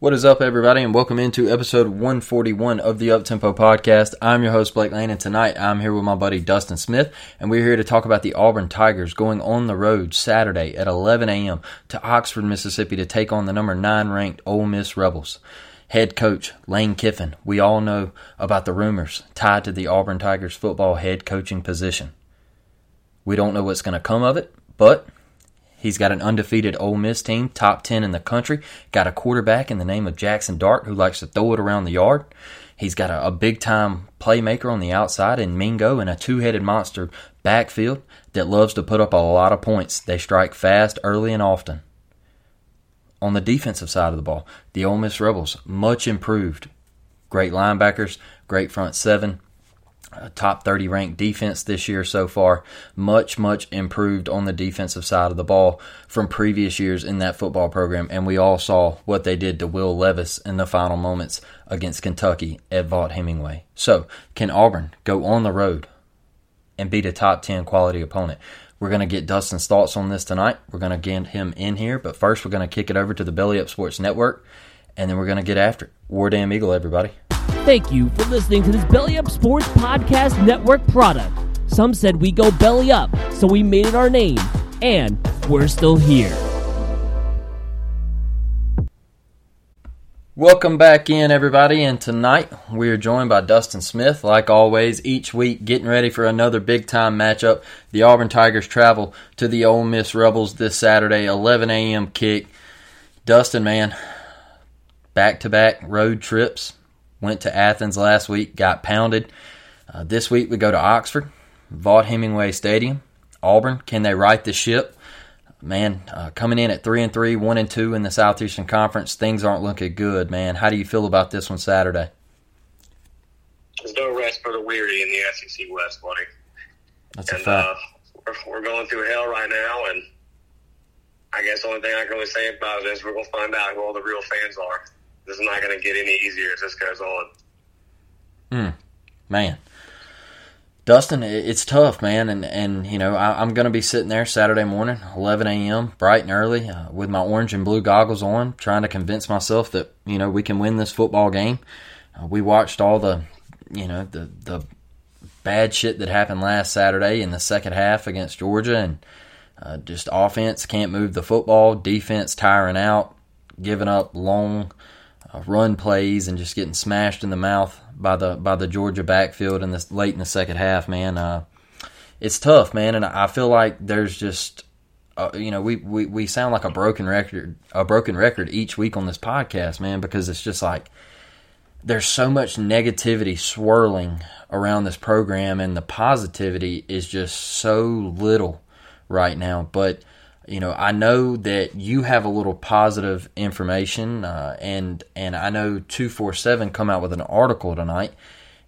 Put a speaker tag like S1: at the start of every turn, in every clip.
S1: What is up, everybody, and welcome into episode 141 of the Uptempo Podcast. I'm your host, Blake Lane, and tonight I'm here with my buddy Dustin Smith, and we're here to talk about the Auburn Tigers going on the road Saturday at 11 a.m. to Oxford, Mississippi to take on the number 9 ranked Ole Miss Rebels head coach Lane Kiffin. We all know about the rumors tied to the Auburn Tigers football head coaching position. We don't know what's going to come of it, but he's got an undefeated Ole Miss team, top 10 in the country, got a quarterback in the name of Jaxson Dart who likes to throw it around the yard. He's got a, a big time playmaker on the outside in Mingo and a two headed monster backfield that loves to put up a lot of points. They strike fast, early, and often on the defensive side of the ball, the Ole Miss Rebels much improved. Great linebackers, great front seven, top 30 ranked defense this year so far. Much, much improved on the defensive side of the ball from previous years in that football program. And we all saw what they did to Will Levis in the final moments against Kentucky at Vaught Hemingway. So, can Auburn go on the road and beat a top 10 quality opponent? We're going to get Dustin's thoughts on this tonight. We're going to get him in here, but first we're going to kick it over to the Belly Up Sports Network, and then we're going to get after it. War Damn Eagle, everybody.
S2: Thank you for listening to this Belly Up Sports Podcast Network product. Some said we go belly up, so we made it our name, and we're still here.
S1: Welcome back in, everybody, and tonight we are joined by Dustin Smith. Like always, each week getting ready for another big time matchup. The Auburn Tigers travel to the Ole Miss Rebels this Saturday, 11 a.m. kick. Dustin, man, back to back road trips. Went to Athens last week, got pounded. Uh, this week we go to Oxford, Vaught Hemingway Stadium. Auburn, can they right the ship? man, uh, coming in at three and three, one and two in the Southeastern Conference, things aren't looking good, man. How do you feel about this one Saturday?
S3: There's no rest for the weary in the SEC West, buddy.
S1: That's
S3: and,
S1: a fact.
S3: Uh, we're, we're going through hell right now, and I guess the only thing I can really say about it is we're going to find out who all the real fans are. This is not going to get any easier as this goes on.
S1: Hmm, man. Dustin, it's tough, man, and and you know I, am going to be sitting there Saturday morning, 11 a.m., bright and early, uh, with my orange and blue goggles on, trying to convince myself that you know we can win this football game. Uh, we watched all the, you know, the the bad shit that happened last Saturday in the second half against Georgia, and uh, just offense can't move the football, defense tiring out, giving up long uh, run plays, and just getting smashed in the mouth by the by the Georgia backfield in this late in the second half, man. Uh, it's tough, man, and I feel like there's just uh, you know we, we we sound like a broken record a broken record each week on this podcast, man, because it's just like there's so much negativity swirling around this program, and the positivity is just so little right now, but you know, I know that you have a little positive information, uh, and and I know two four seven come out with an article tonight,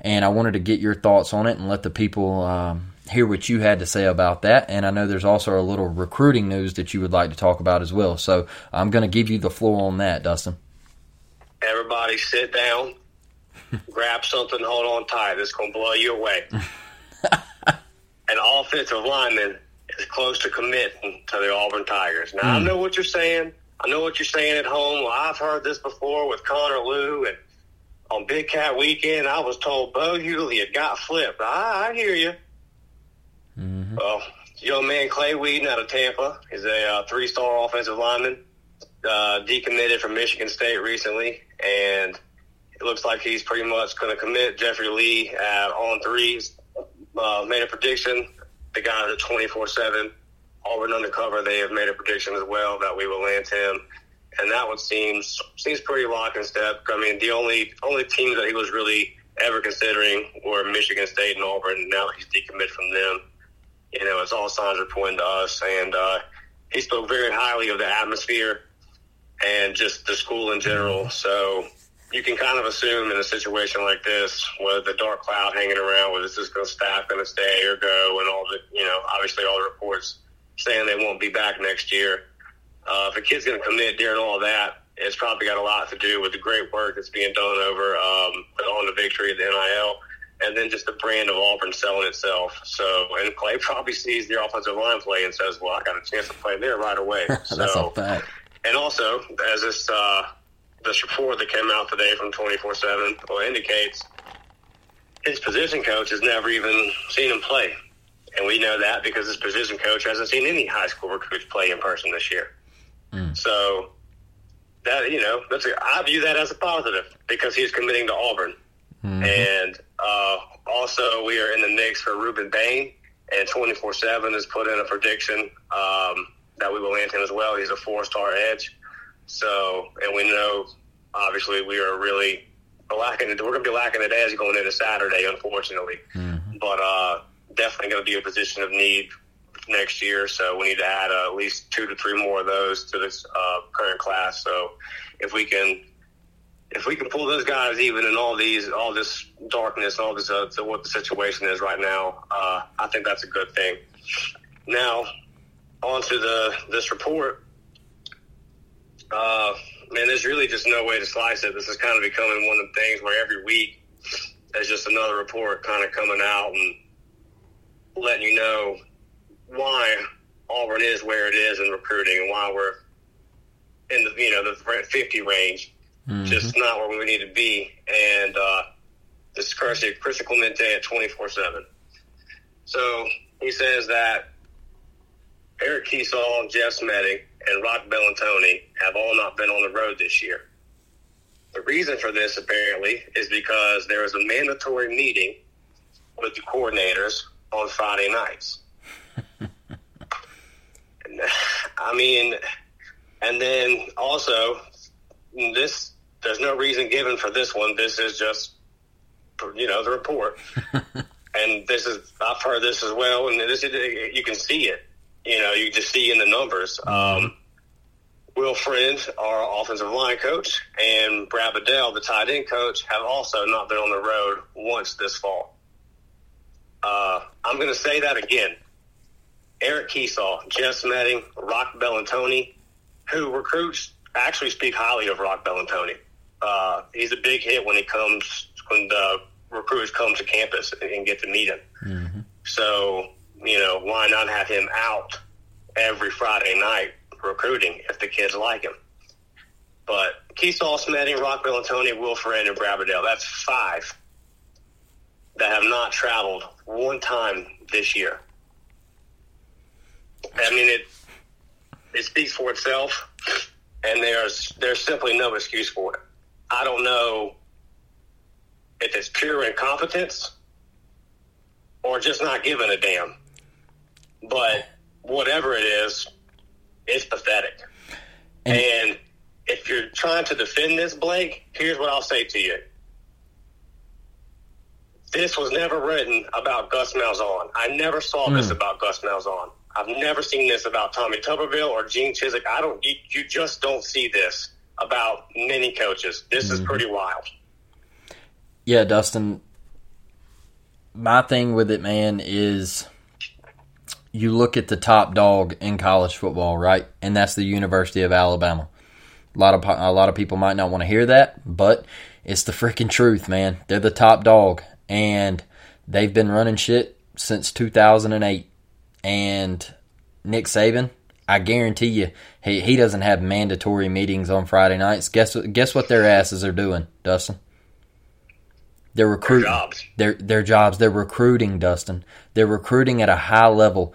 S1: and I wanted to get your thoughts on it and let the people um, hear what you had to say about that. And I know there's also a little recruiting news that you would like to talk about as well. So I'm going to give you the floor on that, Dustin.
S3: Everybody sit down, grab something, hold on tight. It's going to blow you away. An offensive lineman is close to committing to the Auburn Tigers. Now, I know what you're saying. I know what you're saying at home. Well, I've heard this before with Connor Lew and on Big Cat Weekend, I was told Bo Hughley had got flipped. I, I hear you. Well, young man Clay Whedon out of Tampa is a uh, three-star offensive lineman. Uh, decommitted from Michigan State recently, and it looks like he's pretty much going to commit. Jeffrey Lee at on threes uh, made a prediction. The guys at twenty-four seven, Auburn undercover, they have made a prediction as well that we will land him, and that one seems seems pretty lock and step. I mean, the only only teams that he was really ever considering were Michigan State and Auburn. Now he's decommitted from them you know, it's all signs are pointing to us. And uh, he spoke very highly of the atmosphere and just the school in general. So you can kind of assume in a situation like this, with the dark cloud hanging around, whether it's just going to going to stay or go, and all the, you know, obviously all the reports saying they won't be back next year. Uh, if a kid's going to commit during all that, it's probably got a lot to do with the great work that's being done over um, on the victory of the NIL and then just the brand of Auburn selling itself. So, and Clay probably sees the offensive line play and says, "Well, I got a chance to play there right away."
S1: That's
S3: so,
S1: a fact.
S3: and also, as this uh, this report that came out today from twenty four seven well indicates, his position coach has never even seen him play, and we know that because his position coach hasn't seen any high school recruits play in person this year. So. That you know, that's a, I view that as a positive because he's committing to Auburn. And uh, also, we are in the mix for Ruben Bain, and 24 7 has put in a prediction um, that we will land him as well. He's a four star edge. So, and we know, obviously, we are really lacking. We're going to be lacking an edge going into Saturday, unfortunately. But uh, definitely going to be a position of need next year. So we need to add uh, at least two to three more of those to this uh, current class. So if we can if we can pull those guys even in all these, all this darkness, all this, uh, to what the situation is right now, uh, I think that's a good thing. Now, on to the this report. Uh, man, there's really just no way to slice it. This is kind of becoming one of the things where every week there's just another report kind of coming out and letting you know why Auburn is where it is in recruiting and why we're in the you know the 50 range just not where we need to be. And uh, this is courtesy Chris Clemente at 24 7. So he says that Eric Keesall, Jeff Smetting, and Roc Bellantoni have all not been on the road this year. The reason for this, apparently, is because there was a mandatory meeting with the coordinators on Friday nights. I mean, and then also this there's no reason given for this one. This is just you know the report, and this is I've heard this as well, and this is, you can see it. You know, you just see in the numbers. Um, Will Friend, our offensive line coach, and Brad Bedell, the tight end coach, have also not been on the road once this fall. Uh, I'm going to say that again. Eric Kiesau, Jeff Schmedding, Roc Bellantoni, who recruits actually speak highly of Roc Bellantoni. Uh, he's a big hit when he comes when the recruiters come to campus and, and get to meet him. So you know why not have him out every Friday night recruiting if the kids like him. But Kiesau, Schmedding, Roc Bellantoni, Will Friend, and Brad Bedell, that's five that have not traveled one time this year. I mean, it it speaks for itself, and there's there's simply no excuse for it. I don't know if it's pure incompetence or just not giving a damn. But whatever it is, it's pathetic.
S1: And-
S3: and if you're trying to defend this, Blake, here's what I'll say to you. This was never written about Gus Malzahn. I never saw this hmm. about Gus Malzahn. I've never seen this about Tommy Tuberville or Gene Chizik. I don't. You, you just don't see this about many coaches. This is hmm. pretty wild.
S1: Yeah, Dustin. My thing with it, man, is you look at the top dog in college football, right? And that's the University of Alabama. A lot of a lot of people might not want to hear that, but it's the freaking truth, man. They're the top dog, and they've been running shit since 2008. And Nick Saban, I guarantee you, he he doesn't have mandatory meetings on Friday nights. Guess guess what their asses are doing, Dustin? They're recruiting.
S3: Their jobs.
S1: Their, their jobs. They're recruiting, Dustin. They're recruiting at a high level.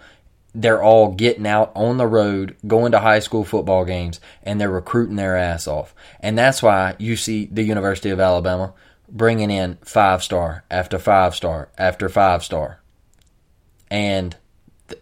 S1: They're all getting out on the road, going to high school football games, and they're recruiting their ass off. And that's why you see the University of Alabama bringing in five star after five star after five star. And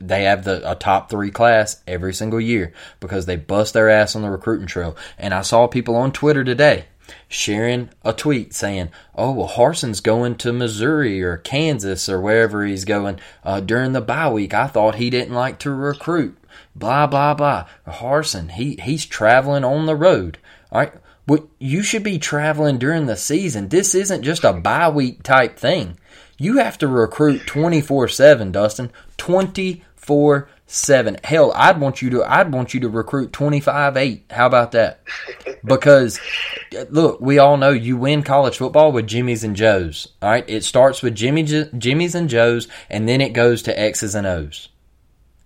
S1: they have the a top three class every single year because they bust their ass on the recruiting trail. And I saw people on Twitter today sharing a tweet saying, "Oh, well, Harsin's going to Missouri or Kansas or wherever he's going uh, during the bye week. I thought he didn't like to recruit." Blah blah blah. Harsin, he he's traveling on the road. All right. But you should be traveling during the season. This isn't just a bye week type thing. You have to recruit 24 7, Dustin. 24 seven. Hell, I'd want you to. I'd want you to recruit twenty five eight. How about that? Because look, we all know you win college football with Jimmys and Joes. All right, it starts with Jimmy, Jimmys and Joes, and then it goes to X's and O's.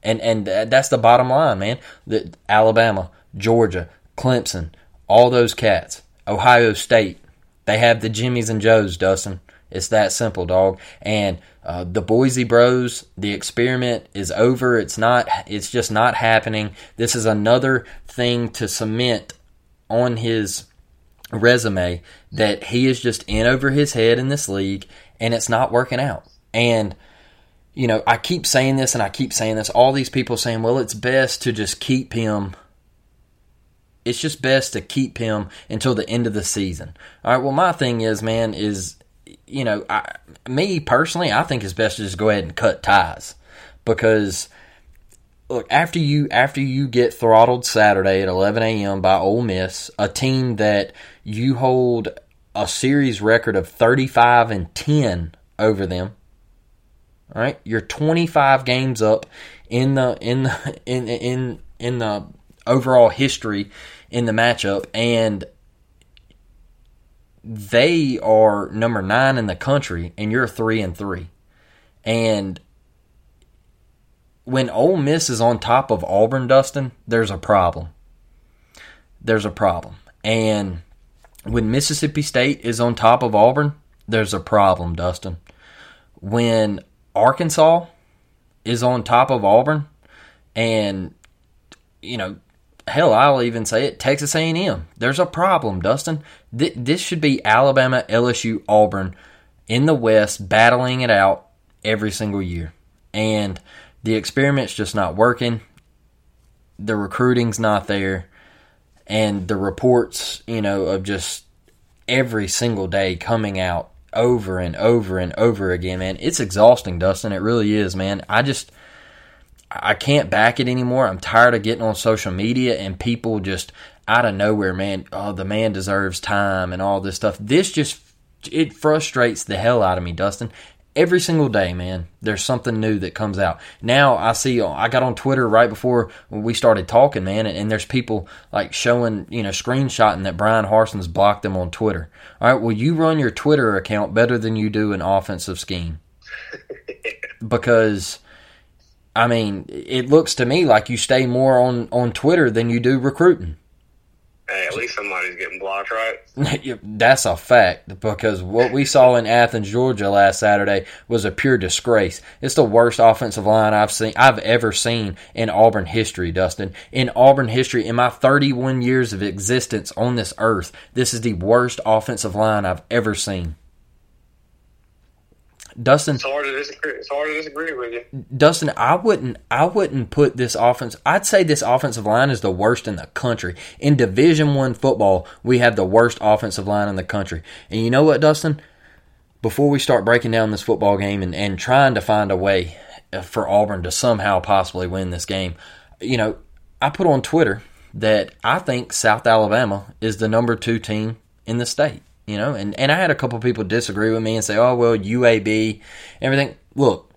S1: And and that's the bottom line, man. The Alabama, Georgia, Clemson, all those cats, Ohio State, they have the Jimmys and Joes, Dustin. It's that simple, dog. And uh, the Boise Bros, the experiment is over. It's not. It's just not happening. This is another thing to cement on his resume that he is just in over his head in this league, and it's not working out. And you know, I keep saying this, and I keep saying this. All these people saying, "Well, it's best to just keep him." It's just best to keep him until the end of the season. All right. Well, my thing is, man, is you know, I, me personally, I think it's best to just go ahead and cut ties because look after you after you get throttled Saturday at 11 a.m. by Ole Miss, a team that you hold a series record of 35 and 10 over them. All right, you're 25 games up in the in the in in in the overall history in the matchup, and they are number nine in the country, and you're three and three. And when Ole Miss is on top of Auburn, Dustin, there's a problem. There's a problem. And when Mississippi State is on top of Auburn, there's a problem, Dustin. When Arkansas is on top of Auburn, and you know hell, I'll even say it, Texas A&M. There's a problem, Dustin. Th- this should be Alabama, LSU, Auburn in the West battling it out every single year. And the experiment's just not working. The recruiting's not there. And the reports, you know, of just every single day coming out over and over and over again, man. It's exhausting, Dustin. It really is, man. I just I can't back it anymore. I'm tired of getting on social media and people just out of nowhere, man, oh, the man deserves time and all this stuff. This just it frustrates the hell out of me, Dustin. Every single day, man, there's something new that comes out. Now I see, oh, I got on Twitter right before we started talking, man, and, and there's people like showing, you know, screenshotting that Bryan Harsin's blocked them on Twitter. All right, well, you run your Twitter account better than you do an offensive scheme because I mean, it looks to me like you stay more on, on Twitter than you do recruiting.
S3: Hey, at least somebody's getting blocked, right?
S1: That's a fact because what we saw in Athens, Georgia last Saturday was a pure disgrace. It's the worst offensive line I've seen I've ever seen in Auburn history, Dustin. In Auburn history, in my 31 years of existence on this earth, this is the worst offensive line I've ever seen. Dustin,
S3: it's hard to disagree. It's hard to disagree with you.
S1: Dustin, I wouldn't, I wouldn't put this offense. I'd say this offensive line is the worst in the country. In Division One football, we have the worst offensive line in the country. And you know what, Dustin? Before we start breaking down this football game and, and trying to find a way uh, for Auburn to somehow possibly win this game, you know, I put on Twitter that I think South Alabama is the number two team in the state you know, and, and I had a couple people disagree with me and say, oh, well, UAB, everything. Look,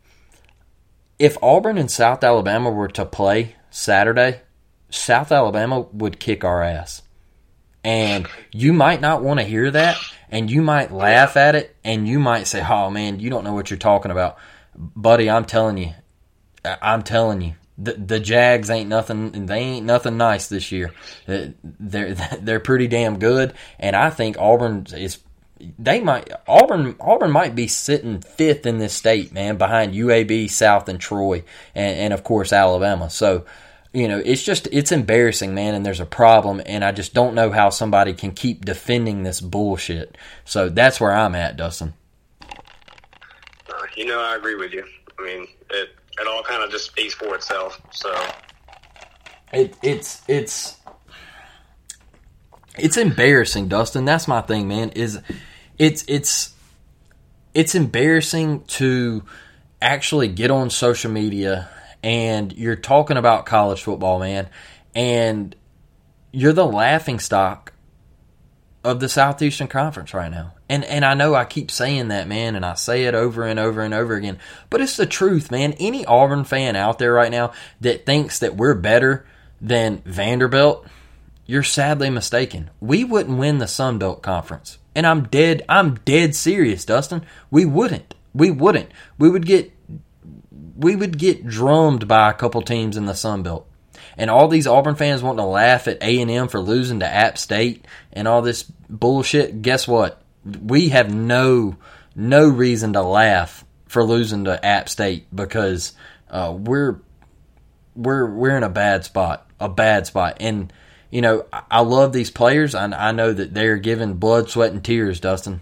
S1: if Auburn and South Alabama were to play Saturday, South Alabama would kick our ass. And you might not want to hear that, and you might laugh at it, and you might say, "Oh man, you don't know what you're talking about, buddy." I'm telling you, I'm telling you, the the Jags ain't nothing. They ain't nothing nice this year. They're they're pretty damn good, and I think Auburn is. They might Auburn Auburn might be sitting fifth in this state, man, behind UAB, South, and Troy, and, and of course Alabama. So you know, it's just it's embarrassing, man, and there's a problem, and I just don't know how somebody can keep defending this bullshit. So that's where I'm at, Dustin.
S3: Uh, you know, I agree with you. I mean, it it all kind of just speaks for itself. So
S1: it it's it's it's embarrassing, Dustin. That's my thing, man. Is it's it's it's embarrassing to actually get on social media and you're talking about college football, man, and you're the laughing stock of the Southeastern Conference right now. And and I know I keep saying that, man, and I say it over and over and over again, but it's the truth, man. Any Auburn fan out there right now that thinks that we're better than Vanderbilt, you're sadly mistaken. We wouldn't win the Sun Belt Conference. And I'm dead I'm dead serious, Dustin. We wouldn't. We wouldn't. We would get we would get drummed by a couple teams in the Sun Belt. And all these Auburn fans wanting to laugh at A and M for losing to App State and all this bullshit. Guess what? We have no no reason to laugh for losing to App State because uh, we're we're we're in a bad spot, a bad spot. And you know, I love these players. I, I know that they're giving blood, sweat, and tears, Dustin.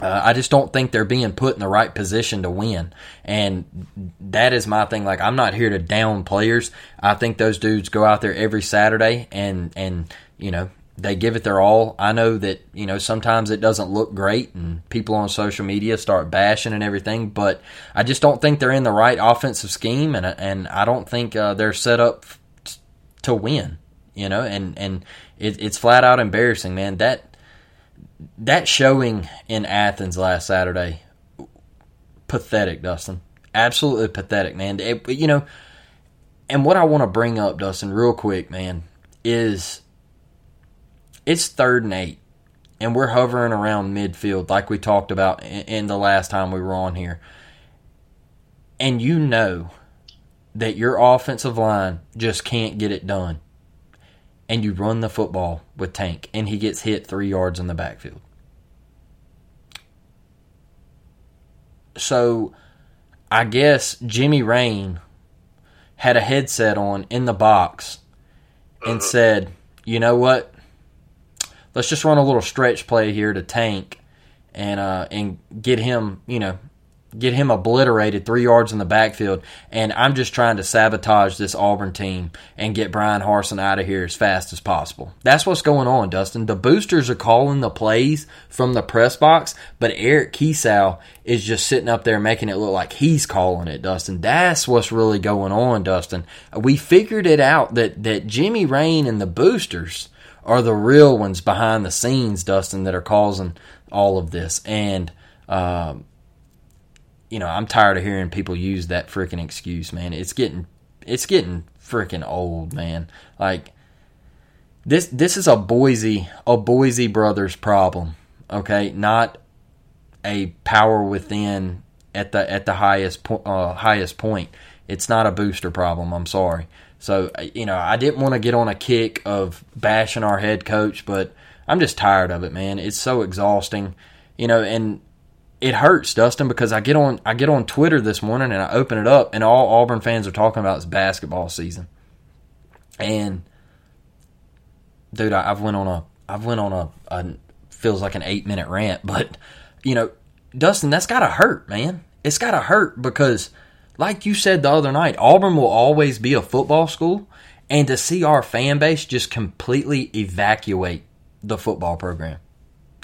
S1: Uh, I just don't think they're being put in the right position to win. And that is my thing. Like, I'm not here to down players. I think those dudes go out there every Saturday and, and, you know, they give it their all. I know that, you know, sometimes it doesn't look great and people on social media start bashing and everything, but I just don't think they're in the right offensive scheme and, and I don't think uh, they're set up to win, you know, and, and it, it's flat out embarrassing, man. That, that showing in Athens last Saturday, pathetic, Dustin. Absolutely pathetic, man. It, you know, and what I want to bring up, Dustin, real quick, man, is it's third and eight, and we're hovering around midfield like we talked about in, in the last time we were on here. And you know that your offensive line just can't get it done and you run the football with Tank, and he gets hit three yards in the backfield. So, I guess Jimmy Rane had a headset on in the box and said, "You know what? Let's just run a little stretch play here to Tank, and uh, and get him, you know, get him obliterated three yards in the backfield. And I'm just trying to sabotage this Auburn team and get Bryan Harsin out of here as fast as possible. That's what's going on, Dustin. The boosters are calling the plays from the press box, but Eric Kiesau is just sitting up there making it look like he's calling it, Dustin. That's what's really going on, Dustin. We figured it out that, that Jimmy Rane and the boosters are the real ones behind the scenes, Dustin, that are causing all of this. And, um, you know, I'm tired of hearing people use that freaking excuse, man. It's getting it's getting freaking old, man. Like this this is a Boise a Boise brothers problem, okay? Not a power within at the at the highest po- uh, highest point. It's not a booster problem. I'm sorry. So you know, I didn't want to get on a kick of bashing our head coach, but I'm just tired of it, man. It's so exhausting, you know. And it hurts, Dustin, because I get on I get on Twitter this morning and I open it up and all Auburn fans are talking about is basketball season. And dude, I, have went on a I've went on a, a feels like an eight minute rant, but you know, Dustin, that's gotta hurt, man. It's gotta hurt because like you said the other night, Auburn will always be a football school, and to see our fan base just completely evacuate the football program.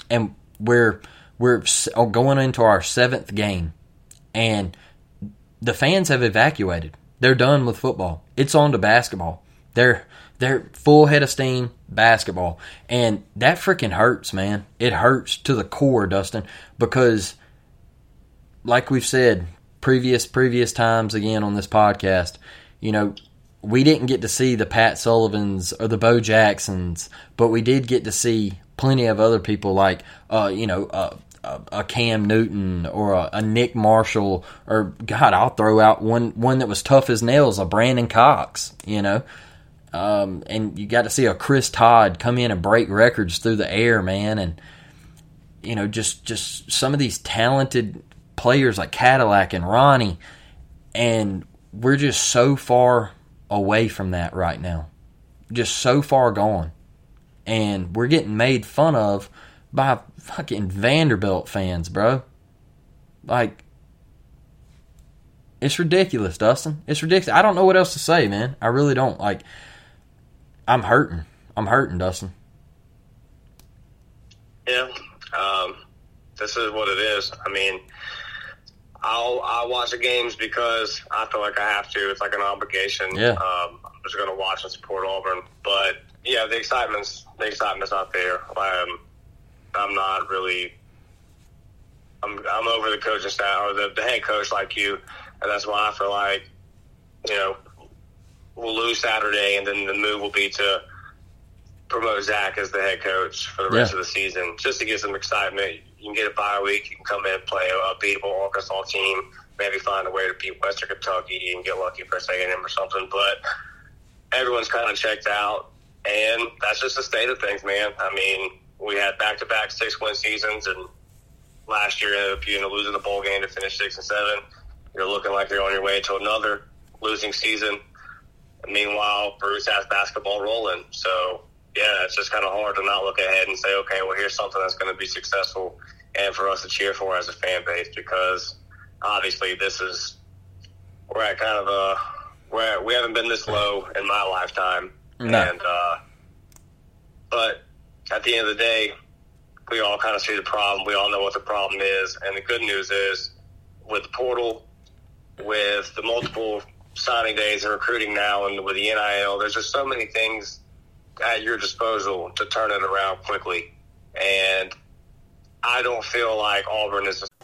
S1: And we're we're oh, going into our seventh game, and the fans have evacuated. They're done with football. It's on to basketball. They're they're full head of steam basketball, and that freaking hurts, man. It hurts to the core, Dustin, because like we've said previous previous times again on this podcast, you know, we didn't get to see the Pat Sullivans or the Bo Jacksons, but we did get to see plenty of other people like, uh, you know, uh, a Cam Newton or a, a, Nick Marshall or God, I'll throw out one one that was tough as nails, a Brandon Cox, you know. Um, and you got to see a Chris Todd come in and break records through the air, man, and you know just just some of these talented players like Cadillac and Ronnie, and we're just so far away from that right now, just so far gone, and we're getting made fun of by fucking Vanderbilt fans, bro. Like, it's ridiculous, Dustin. It's ridiculous. I don't know what else to say, man. I really don't. Like, I'm hurting. I'm hurting, Dustin.
S3: Yeah. Um, this is what it is. I mean, I'll I'll watch the games because I feel like I have to. It's like an obligation.
S1: Yeah.
S3: Um, I'm just going to watch and support Auburn. But yeah, the excitement's the excitement's not there. Um, I'm not really. I'm I'm over the coaching staff or the, the head coach like you, and that's why I feel like, you know, we'll lose Saturday, and then the move will be to promote Zach as the head coach for the rest yeah. of the season, just to get some excitement. You can get a bye week. You can come in, and play a beatable Arkansas team, maybe find a way to beat Western Kentucky and get lucky for a second or something. But everyone's kind of checked out, and that's just the state of things, man. I mean we had back to back six win seasons, and last year ended up you know losing the bowl game to finish six and seven. You're looking like you're on your way to another losing season. meanwhile, Bruce has basketball rolling. So yeah, it's just kind of hard to not look ahead and say, okay, well, here's something that's going to be successful and for us to cheer for as a fan base because obviously this is we're at kind of a where we haven't been this low in my lifetime, no. and uh, but at the end of the day, we all kind of see the problem. We all know what the problem is. And the good news is with the portal, with the multiple signing days and recruiting now, and with the NIL, there's just so many things at your disposal to turn it around quickly. And I don't feel like Auburn is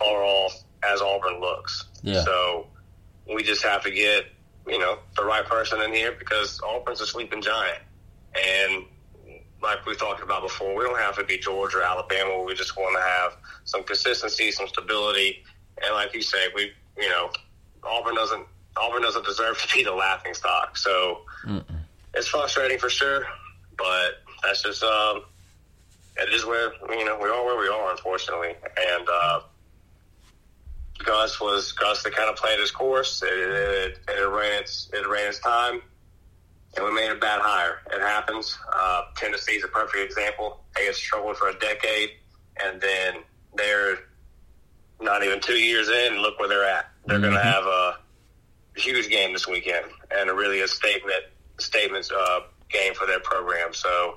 S3: are off as Auburn looks.
S1: Yeah.
S3: So we just have to get, you know, the right person in here because Auburn's a sleeping giant. And like we talked about before, we don't have to be Georgia or Alabama. We just want to have some consistency, some stability. And like you say, we, you know, Auburn doesn't Auburn doesn't deserve to be the laughing stock. So Mm-mm. it's frustrating for sure, but that's just um, it is where you know we are where we are, unfortunately. And uh, Gus was Gus that kind of played his course. It, it, it, ran its it ran its time, and we made a bad hire. It happens. Uh, Tennessee's a perfect example. They had struggled for a decade, and then they're not even two years in, look where they're at. They're mm-hmm. going to have a huge game this weekend, and a really a statement statement uh, game for their program. So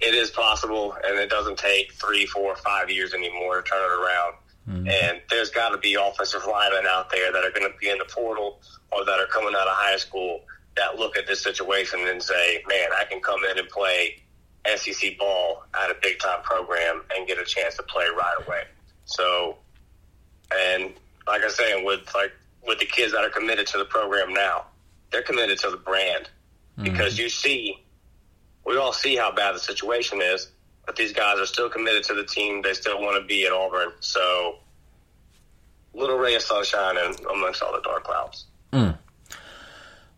S3: it is possible, and it doesn't take three, four, five years anymore to turn it around. Mm-hmm. And there's got to be offensive linemen out there that are going to be in the portal or that are coming out of high school that look at this situation and say, man, I can come in and play SEC ball at a big time program and get a chance to play right away. So, and like I say, with like with the kids that are committed to the program now, they're committed to the brand mm-hmm. because you see, we all see how bad the situation is but these guys are still committed to the team. They still want to be at Auburn. So, little ray of sunshine amongst all the dark clouds.
S1: Mm.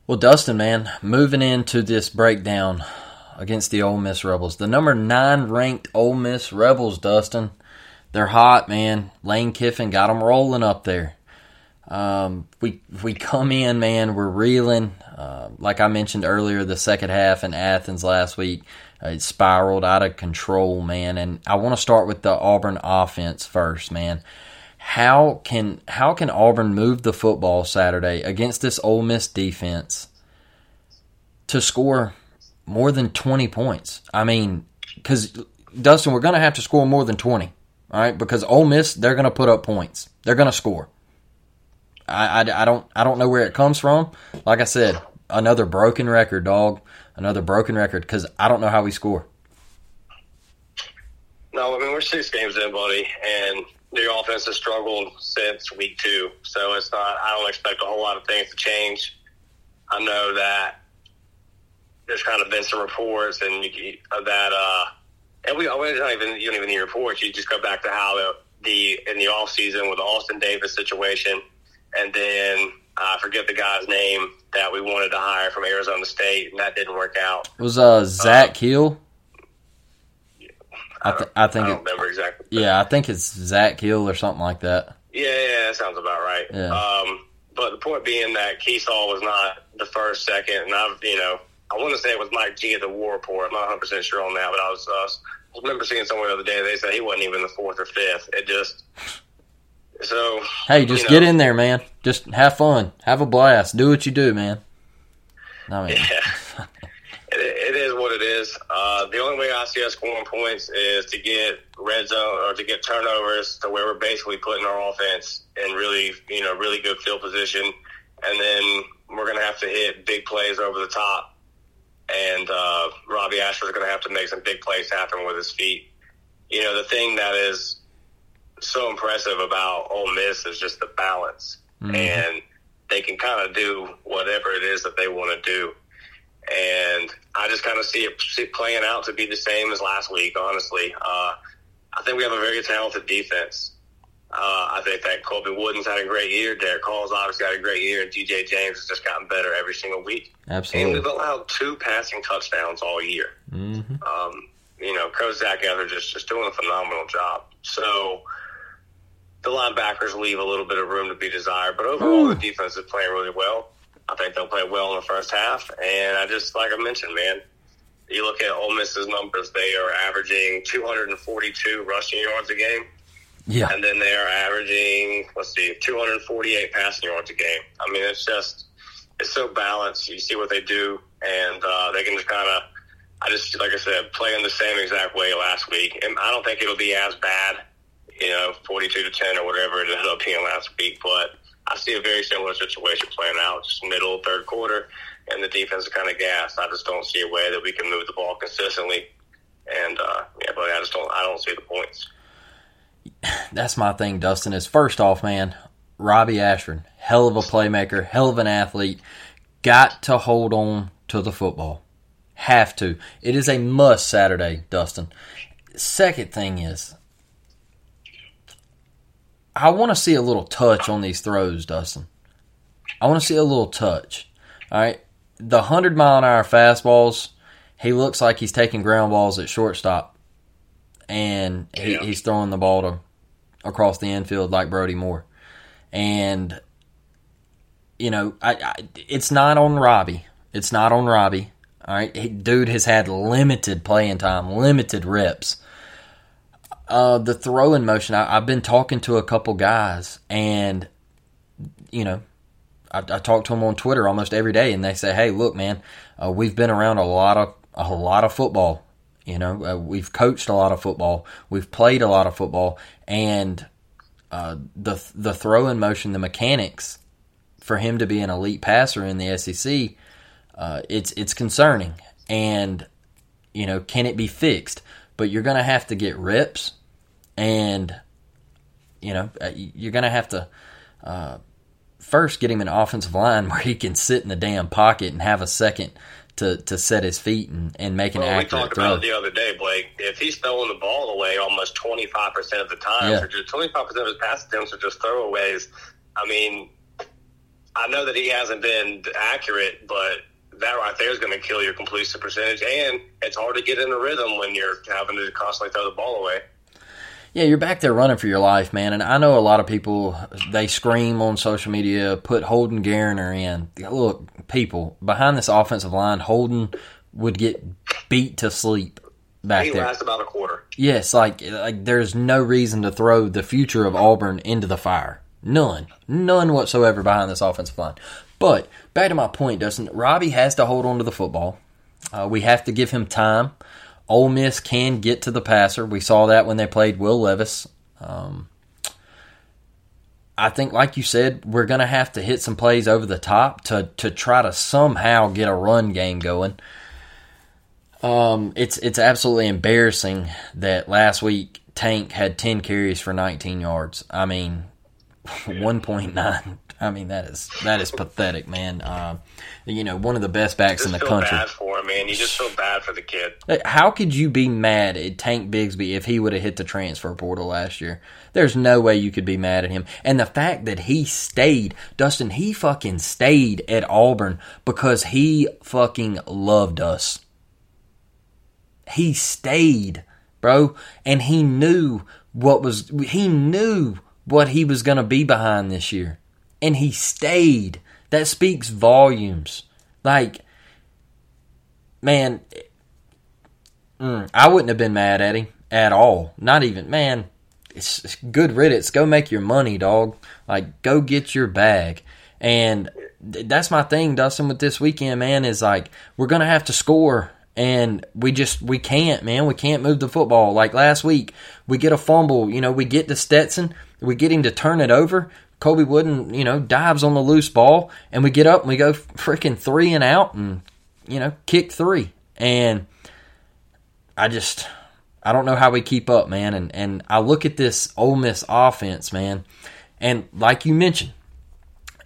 S1: Well, Dustin, man, moving into this breakdown against the Ole Miss Rebels, the number nine ranked Ole Miss Rebels, Dustin, they're hot, man. Lane Kiffin got them rolling up there. Um, we we come in, man. We're reeling. Uh, like I mentioned earlier, the second half in Athens last week, Uh, it spiraled out of control, man. And I want to start with the Auburn offense first, man. how can how can Auburn move the football Saturday against this Ole Miss defense to score more than 20 points? I mean, because Dustin, we're going to have to score more than 20, all right? Because Ole Miss, they're going to put up points. They're going to score. I, I, I don't I don't know where it comes from. Like I said, another broken record, dog. Another broken record because I don't know how we score.
S3: No, I mean we're six games in, buddy, and the offense has struggled since week two. So it's not. I don't expect a whole lot of things to change. I know that there's kind of been some reports, and you, that uh, and we always don't even you don't even need reports. You just go back to how the, the in the off season with the Austin Davis situation, and then I forget the guy's name that we wanted to hire from Arizona State, and that didn't work out.
S1: It was uh, Zach uh, Hill.
S3: I, th- I think I it, remember exactly.
S1: Yeah, I think it's Zak Hill or something like that.
S3: Yeah, yeah, that sounds about right. Yeah. Um, but the point being that Kiesau was not the first, second, and I've you know I want to say it was Mike G at the War Report. I'm not 100 percent sure on that, but I was uh, I remember seeing somewhere the other day they said he wasn't even the fourth or fifth. It just so
S1: hey, just you know, get in there, man. Just have fun, have a blast, do what you do, man.
S3: I mean, yeah. it, it is what it is. Uh, the only way I see us scoring points is to get red zone or to get turnovers to where we're basically putting our offense in really, you know, really good field position, and then we're going to have to hit big plays over the top, and uh, Robby Ashford's going to have to make some big plays happen with his feet. You know, the thing that is so impressive about Ole Miss is just the balance, mm-hmm. and they can kind of do whatever it is that they want to do and I just kind of see it, see it playing out to be the same as last week. Honestly, uh, I think we have a very talented defense. Uh, I think that Colby Wooden's had a great year. Derick Hall's obviously had a great year, and DJ James has just gotten better every single week.
S1: Absolutely,
S3: and we've allowed two passing touchdowns all year.
S1: Mm-hmm.
S3: Um, you know, Coach Zac Etheridge is just doing a phenomenal job. So the linebackers leave a little bit of room to be desired, but overall Ooh. the defense is playing really well. I think they'll play well in the first half. And I just, like I mentioned, man, you look at Ole Miss's numbers, they are averaging 242 rushing yards a game.
S1: Yeah.
S3: And then they are averaging, let's see, 248 passing yards a game. I mean, it's just, it's so balanced. You see what they do, and uh, they can just kind of, I just, like I said, play in the same exact way last week. And I don't think it'll be as bad, you know, 42 to 10 or whatever it ended up being last week, but I see a very similar situation playing out, just middle third quarter, and the defense is kind of gassed. I just don't see a way that we can move the ball consistently, and uh, yeah, but I just don't. I don't see the points.
S1: That's my thing, Dustin. Is first off, man, Robby Ashford, hell of a playmaker, hell of an athlete, got to hold on to the football. Have to. It is a must Saturday, Dustin. Second thing is, I want to see a little touch on these throws, Dustin. I want to see a little touch. All right. The 100 mile an hour fastballs, he looks like he's taking ground balls at shortstop. And he, yeah. he's throwing the ball to across the infield like Brody Moore. And, you know, I, I, it's not on Robby. It's not on Robby. All right. He, dude has had limited playing time, limited reps. Uh, the throwing motion, I, have been talking to a couple guys, and you know, I, I, talk to them on Twitter almost every day, and they say, "Hey, look, man, uh, we've been around a lot of a lot of football. You know, uh, we've coached a lot of football, we've played a lot of football, and uh, the the throwing motion, the mechanics for him to be an elite passer in the SEC, uh, it's it's concerning, and you know, can it be fixed?" But you're going to have to get reps and you know uh, you're going to have to uh, first get him an offensive line where he can sit in the damn pocket and have a second to, to set his feet and, and make an
S3: well,
S1: accurate
S3: we talked
S1: throw.
S3: about it the other day, Blake. If he's throwing the ball away almost 25% of the time, yeah. or just 25% of his pass attempts are just throwaways, I mean, I know that he hasn't been accurate, but that right there is going to kill your completion percentage, and it's hard to get in a rhythm when you're having to constantly throw the ball away
S1: yeah, you're back there running for your life, man. And I know a lot of people they scream on social media, put Holden Geriner in. Look, people behind this offensive line, Holden would get beat to sleep back there.
S3: he
S1: there.
S3: lasts about a quarter.
S1: Yes, like like there's no reason to throw the future of Auburn into the fire. None, none whatsoever behind this offensive line. But back to my point, Dustin. Robby has to hold on to the football. Uh, we have to give him time. Ole Miss can get to the passer. We saw that when they played Will Levis. Um, I think, like you said, we're going to have to hit some plays over the top to to try to somehow get a run game going. Um, it's it's absolutely embarrassing that last week Tank had ten carries for 19 yards. I mean, 1.9. I mean that is that is pathetic, man. Uh, you know, one of the best backs in the
S3: feel
S1: country.
S3: bad for him, man. You just feel bad for the kid.
S1: How could you be mad at Tank Bigsby if he would have hit the transfer portal last year? There's no way you could be mad at him. And the fact that he stayed, Dustin, he fucking stayed at Auburn because he fucking loved us. He stayed, bro, and he knew what was he knew what he was going to be behind this year. And he stayed. That speaks volumes. Like man, Mm, I wouldn't have been mad at him at all. Not even, man. It's, it's good riddance. Go make your money, dog. Like, go get your bag. And th- that's my thing, Dustin, with this weekend, man. Is like we're gonna have to score, and we just we can't, man. We can't move the football. Like last week, we get a fumble. You know, we get to Stetson, we get him to turn it over. Colby Wooden, you know, dives on the loose ball, and we get up and we go freaking three and out, and you know, kick three, and I just I don't know how we keep up, man. And and I look at this Ole Miss offense, man, and like you mentioned,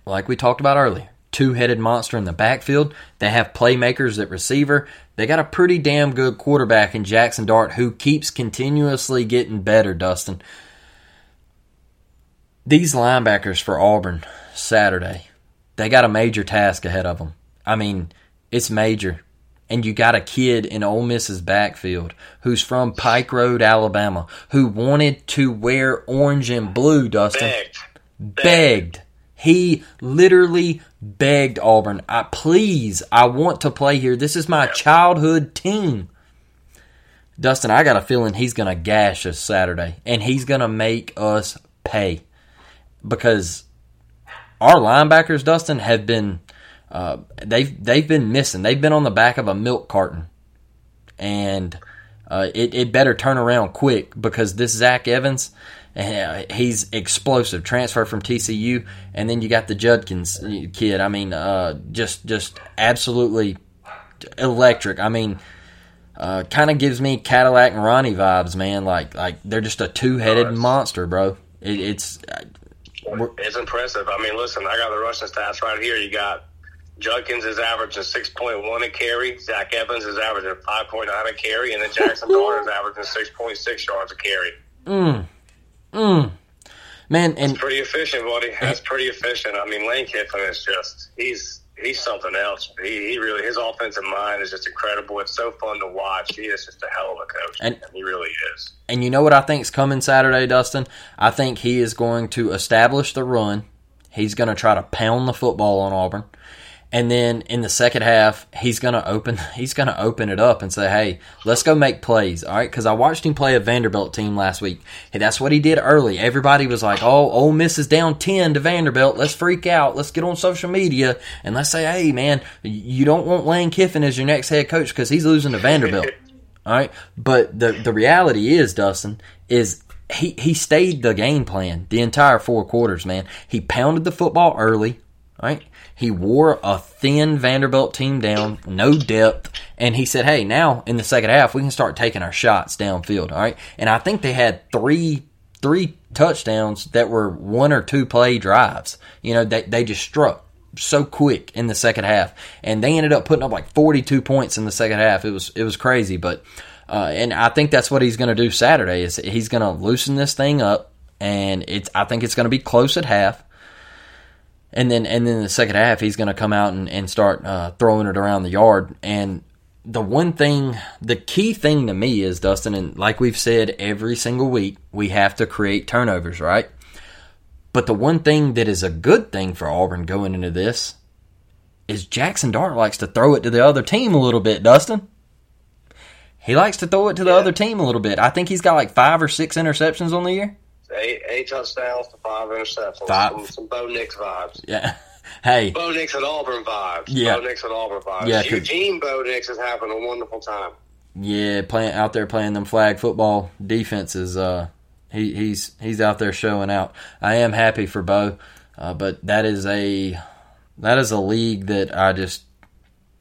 S1: like we talked about earlier, two headed monster in the backfield. They have playmakers at receiver. They got a pretty damn good quarterback in Jaxson Dart who keeps continuously getting better, Dustin. These linebackers for Auburn Saturday, they got a major task ahead of them. I mean, it's major and you got a kid in Ole Miss's backfield who's from Pike Road, Alabama, who wanted to wear orange and blue, Dustin.
S3: Begged.
S1: Begged. He literally begged Auburn, I please, I want to play here. This is my childhood team. Dustin, I got a feeling he's going to gash us Saturday, and he's going to make us pay because our linebackers, Dustin, have been uh, they've they've been missing. They've been on the back of a milk carton, and uh, it, it better turn around quick because this Zach Evans, uh, he's explosive. Transfer from TCU, and then you got the Judkins kid. I mean, uh, just just absolutely electric. I mean. Uh, kind of gives me Cadillac and Ronnie vibes, man. Like, like they're just a two-headed
S3: Nice.
S1: monster, bro. It, it's
S3: It's impressive. I mean, listen, I got the rushing stats right here. You got Judkins is averaging 6.1 a carry. Zach Evans is averaging 5.9 a carry. And then Jackson Garner is averaging 6.6 yards a carry. Mm.
S1: man, and
S3: Pretty efficient, buddy. That's pretty efficient. I mean, Lane Kiffin is just, he's he's something else. He, he really, his offensive mind is just incredible. It's so fun to watch. He is just a hell of a coach.
S1: And-
S3: he really is.
S1: And you know what I think is coming Saturday, Dustin? I think he is going to establish the run. He's going to try to pound the football on Auburn. And then in the second half, he's going to open he's going to open it up and say, "Hey, let's go make plays." All right? Cuz I watched him play a Vanderbilt team last week. Hey, that's what he did early. Everybody was like, "Oh, Ole Miss is down 10 to Vanderbilt. Let's freak out. Let's get on social media and let's say, "Hey, man, you don't want Lane Kiffin as your next head coach cuz he's losing to Vanderbilt." All right, but the the reality is, Dustin, is he he stayed the game plan the entire four quarters. Man, he pounded the football early. All right, he wore a thin Vanderbilt team down, no depth, and he said, "Hey, now in the second half, we can start taking our shots downfield." All right, and I think they had three three touchdowns that were one or two play drives. You know, they they just struck so quick in the second half, and they ended up putting up like 42 points in the second half. It was it was crazy, but uh, and I think that's what he's going to do Saturday. Is he's going to loosen this thing up, and it's I think it's going to be close at half, and then and then the second half he's going to come out and, and start uh, throwing it around the yard. And the one thing, the key thing to me is Dustin, and like we've said every single week, we have to create turnovers, right? But the one thing that is a good thing for Auburn going into this is Jaxson Dart likes to throw it to the other team a little bit, Dustin. he likes to throw it to the other team a little bit. I think he's got like five or six interceptions on the year.
S3: Eight, eight touchdowns to five interceptions.
S1: Five.
S3: Some, some Bo Nix vibes.
S1: Yeah. Hey,
S3: Bo Nix at Auburn vibes.
S1: Yeah.
S3: Bo Nix at Auburn vibes.
S1: Yeah,
S3: Eugene Bo Nix is having a wonderful time.
S1: yeah, playing out there playing them flag football defenses. Uh, he he's he's out there showing out. I am happy for Bo, uh, but that is a that is a league that I just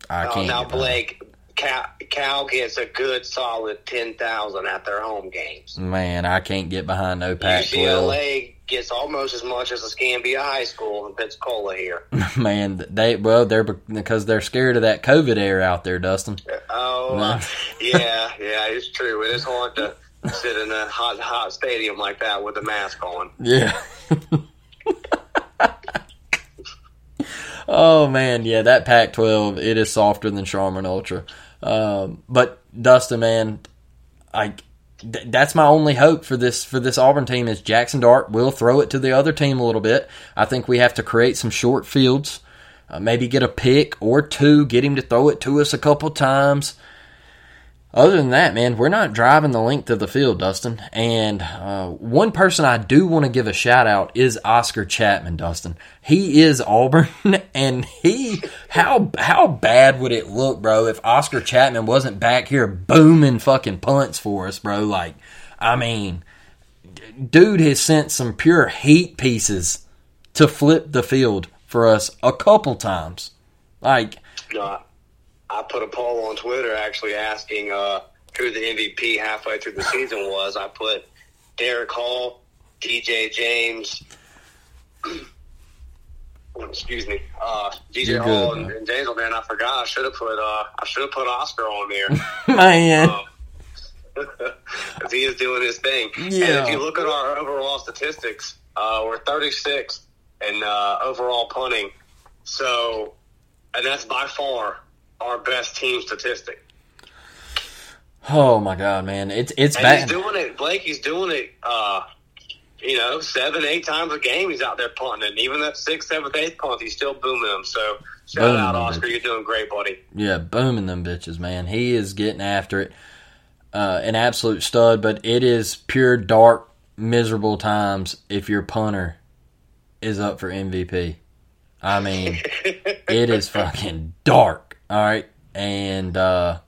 S1: I
S3: Oh,
S1: can't.
S3: now. Blake, Cal, Cal gets a good solid ten thousand at their home games.
S1: Man, I can't get behind no Pac-12.
S3: UCLA gets almost as much as Escambia High School in Pensacola here.
S1: Man, they well they're because they're scared of that COVID air out there, Dustin.
S3: Oh,
S1: No.
S3: uh, yeah, yeah, it's true. It is hard to sit in a hot, hot stadium like that with a mask on.
S1: Yeah. oh man, yeah, that Pac-12 it is softer than Charmin Ultra. Um, but Dustin, man, I th- that's my only hope for this for this Auburn team is Jaxson Dart will throw it to the other team a little bit. I think we have to create some short fields, uh, maybe get a pick or two, get him to throw it to us a couple times. Other than that, man, we're not driving the length of the field, Dustin. And uh, one person I do want to give a shout out is Oscar Chapman, Dustin. He is Auburn, and he how how bad would it look, bro, if Oscar Chapman wasn't back here booming fucking punts for us, bro? Like, I mean, dude has sent some pure heat pieces to flip the field for us a couple times. Like,
S3: I, put a poll on Twitter actually asking uh, who the MVP halfway through the season was. I put Derick Hall, DJ James. Excuse me, uh, DJ
S1: You're
S3: Hall
S1: good,
S3: and, and James. Man, I forgot. I should have put. Uh, I should have put Oscar on there.
S1: man,
S3: Um, 'cause he is doing his thing.
S1: Yeah.
S3: And if you look at our overall statistics, uh, we're 36 in uh, overall punting. So, and that's by far our best team statistic.
S1: oh my god, man, it's it's
S3: And
S1: bad.
S3: he's doing it, Blake. He's doing it. Uh, you know, seven, eight times a game. He's out there punting, and even that sixth, seventh, eighth punt, he's still booming them. So, shout
S1: Booming
S3: out, Oscar. You're doing great, buddy.
S1: Yeah, booming them bitches, man. He is getting after it. Uh, an absolute stud, but it is pure dark, miserable times if your punter is up for MVP. I mean, it is fucking dark. All right, and uh,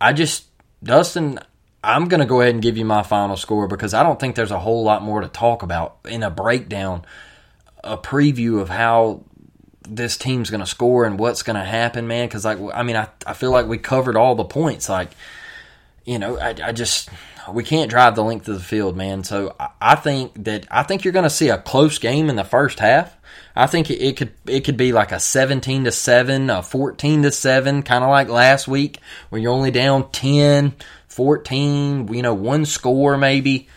S1: I just Dustin, I'm gonna go ahead and give you my final score because I don't think there's a whole lot more to talk about in a breakdown, a preview of how this team's going to score and what's going to happen, man. Because like, I mean, I I feel like we covered all the points. Like, you know, I, I just we can't drive the length of the field, man. So I, I think that I think you're going to see a close game in the first half. I think it, it could it could be like a 17 to 7, a 14 to 7, kind of like last week where you're only down 10, 14, you know, one score maybe.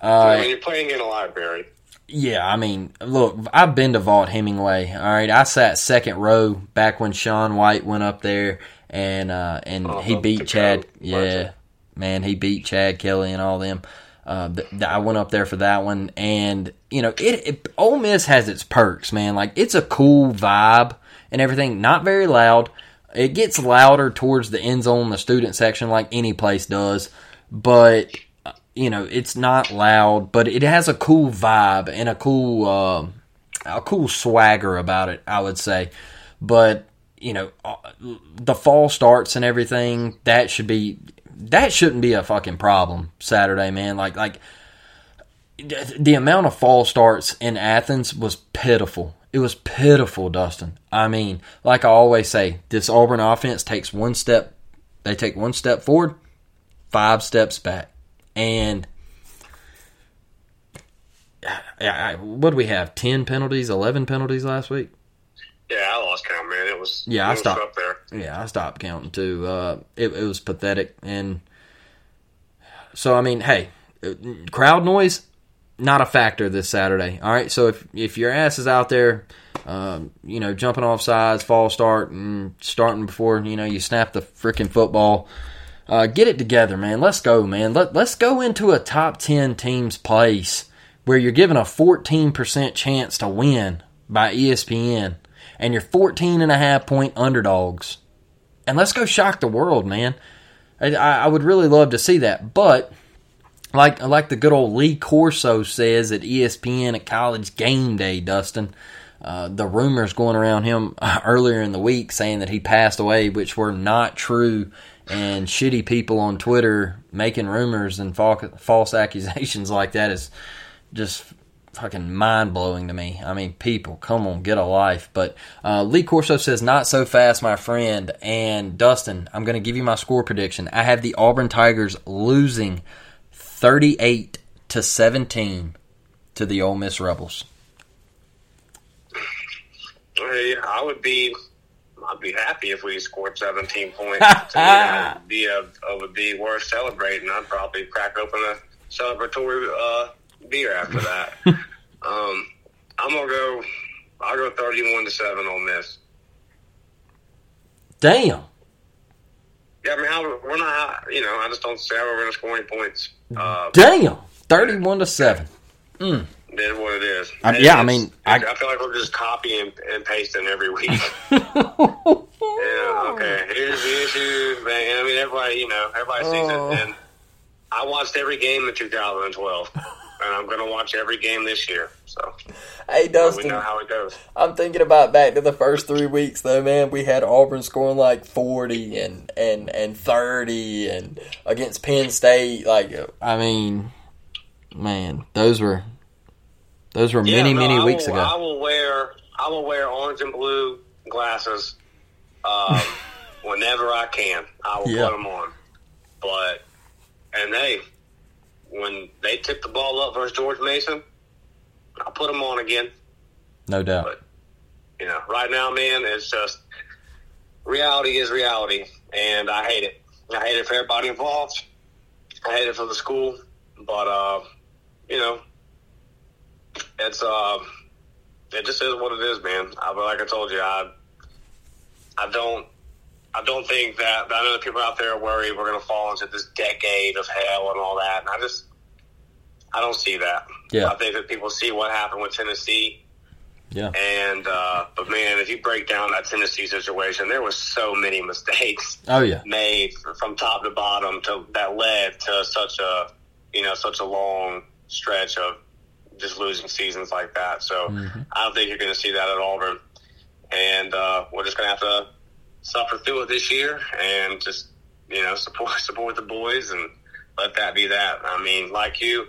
S3: I mean, you're playing in a library.
S1: Yeah, I mean, look, I've been to Vaught-Hemingway. All right, I sat second row back when Sean White went up there, and uh, and
S3: Oh,
S1: he beat. Chad. Yeah, man, he beat Chad Kelly and all them. Uh, th- I went up there for that one, and you know, it, it Ole Miss has its perks, man. Like it's a cool vibe and everything. Not very loud. It gets louder towards the end zone, the student section, like any place does, but uh, you know, it's not loud, but it has a cool vibe and a cool, uh, a cool swagger about it. I would say, but you know, uh, the fall starts and everything that should be that shouldn't be a fucking problem Saturday, man. Like like the amount of fall starts in Athens was pitiful. It was pitiful, Dustin. I mean, like I always say, this Auburn offense takes one step, they take one step forward, five steps back. And I, what do we have? 10 penalties, 11 penalties last week?
S3: Yeah, I lost count, man. It was
S1: Yeah, I
S3: was
S1: stopped.
S3: up there.
S1: Yeah, I stopped counting too. Uh, it, it was pathetic, and so I mean, hey, uh, crowd noise not a factor this Saturday. All right, so if if your ass is out there, um, you know, jumping off sides, fall start, and starting before you know you snap the freaking football. Uh, get it together, man. Let's go, man. Let, let's go into a top 10 teams place where you're given a 14% chance to win by ESPN and you're 14 and a half point underdogs. And let's go shock the world, man. I, I would really love to see that, but like like the good old Lee Corso says at ESPN at College Game Day, Dustin. Uh, the rumors going around him earlier in the week saying that he passed away, which were not true, and shitty people on Twitter making rumors and false accusations like that is just fucking mind blowing to me. I mean, people, come on, get a life. But uh, Lee Corso says, "Not so fast, my friend." And Dustin, I'm going to give you my score prediction. I have the Auburn Tigers losing 38 to 17 to the Ole Miss Rebels.
S3: I would be. I'd be happy if we scored 17 points. to me, be a, it would be worth celebrating. I'd probably crack open a celebratory uh, beer after that. um, I'm gonna go. I'll go 31 to seven on this.
S1: Damn.
S3: Yeah, I mean, how, we're not. You know, I just don't see how we're gonna score any points. Uh,
S1: Damn. 31 to seven. Mm.
S3: It is what it is.
S1: I, yeah, I mean,
S3: I, I, feel like we're just copying and pasting every week. yeah, okay. Here's the issue, man. I mean, everybody, you know, everybody sees oh. it, and I watched every game in 2012, and I'm going to watch every game this year. So,
S1: hey, Dustin,
S3: we know how it goes.
S1: I'm thinking about back to the first three weeks, though, man. We had Auburn scoring like 40 and and and 30, and against Penn State. Like, I mean, man, those were those were many, no, many weeks
S3: will,
S1: ago.
S3: I will wear I will wear orange and blue glasses um, whenever I can. I will yeah. put them on, but and hey, when they tip the ball up versus George Mason, I'll put them on again.
S1: No doubt.
S3: But, you know, right now, man, it's just reality is reality, and I hate it. I hate it for everybody involved. I hate it for the school, but uh, you know, it's uh, it just is what it is, man. I, like I told you, I I don't I don't think that I know that people out there are worried we're going to fall into this decade of hell and all that. And I just, I don't see that.
S1: Yeah.
S3: I think that people see what happened with Tennessee.
S1: Yeah.
S3: And, uh, but man, if you break down that Tennessee situation, there was so many mistakes.
S1: Oh yeah.
S3: Made from top to bottom to that led to such a, you know, such a long stretch of just losing seasons like that. So mm-hmm. I don't think you're going to see that at Auburn. And, uh, we're just going to have to, suffer through it this year and just you know support support the boys and let that be that. I mean, like you,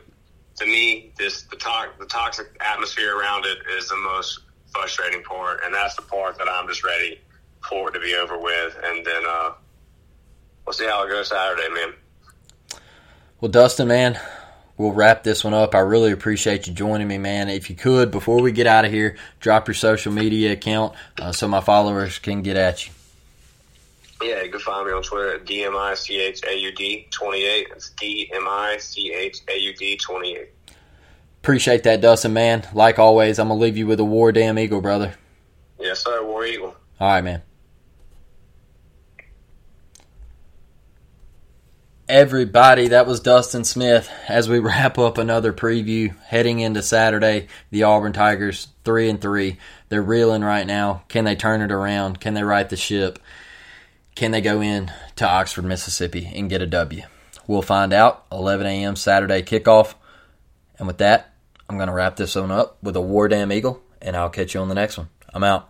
S3: to me, this the to- the toxic atmosphere around it is the most frustrating part, and that's the part that I'm just ready for it to be over with, and then uh, we'll see how it goes Saturday, man.
S1: Well, Dustin, man, we'll wrap this one up. I really appreciate you joining me, man. If you could, before we get out of here, drop your social media account uh, so my followers can get at you.
S3: Yeah, you can find me on Twitter at DMICHAUD28. It's D-M-I-C-H-A-U-D-28.
S1: Appreciate that, Dustin, man. Like always, I'm going to leave you with a War Damn Eagle, brother.
S3: Yes, sir. War Eagle.
S1: All right, man. Everybody, that was Dustin Smith. As we wrap up another preview heading into Saturday, the Auburn Tigers, 3 and 3. They're reeling right now. Can they turn it around? Can they right the ship? Can they go in to Oxford, Mississippi and get a W? We'll find out. 11 a.m. Saturday kickoff. And with that, I'm going to wrap this one up with a War Damn Eagle, and I'll catch you on the next one. I'm out.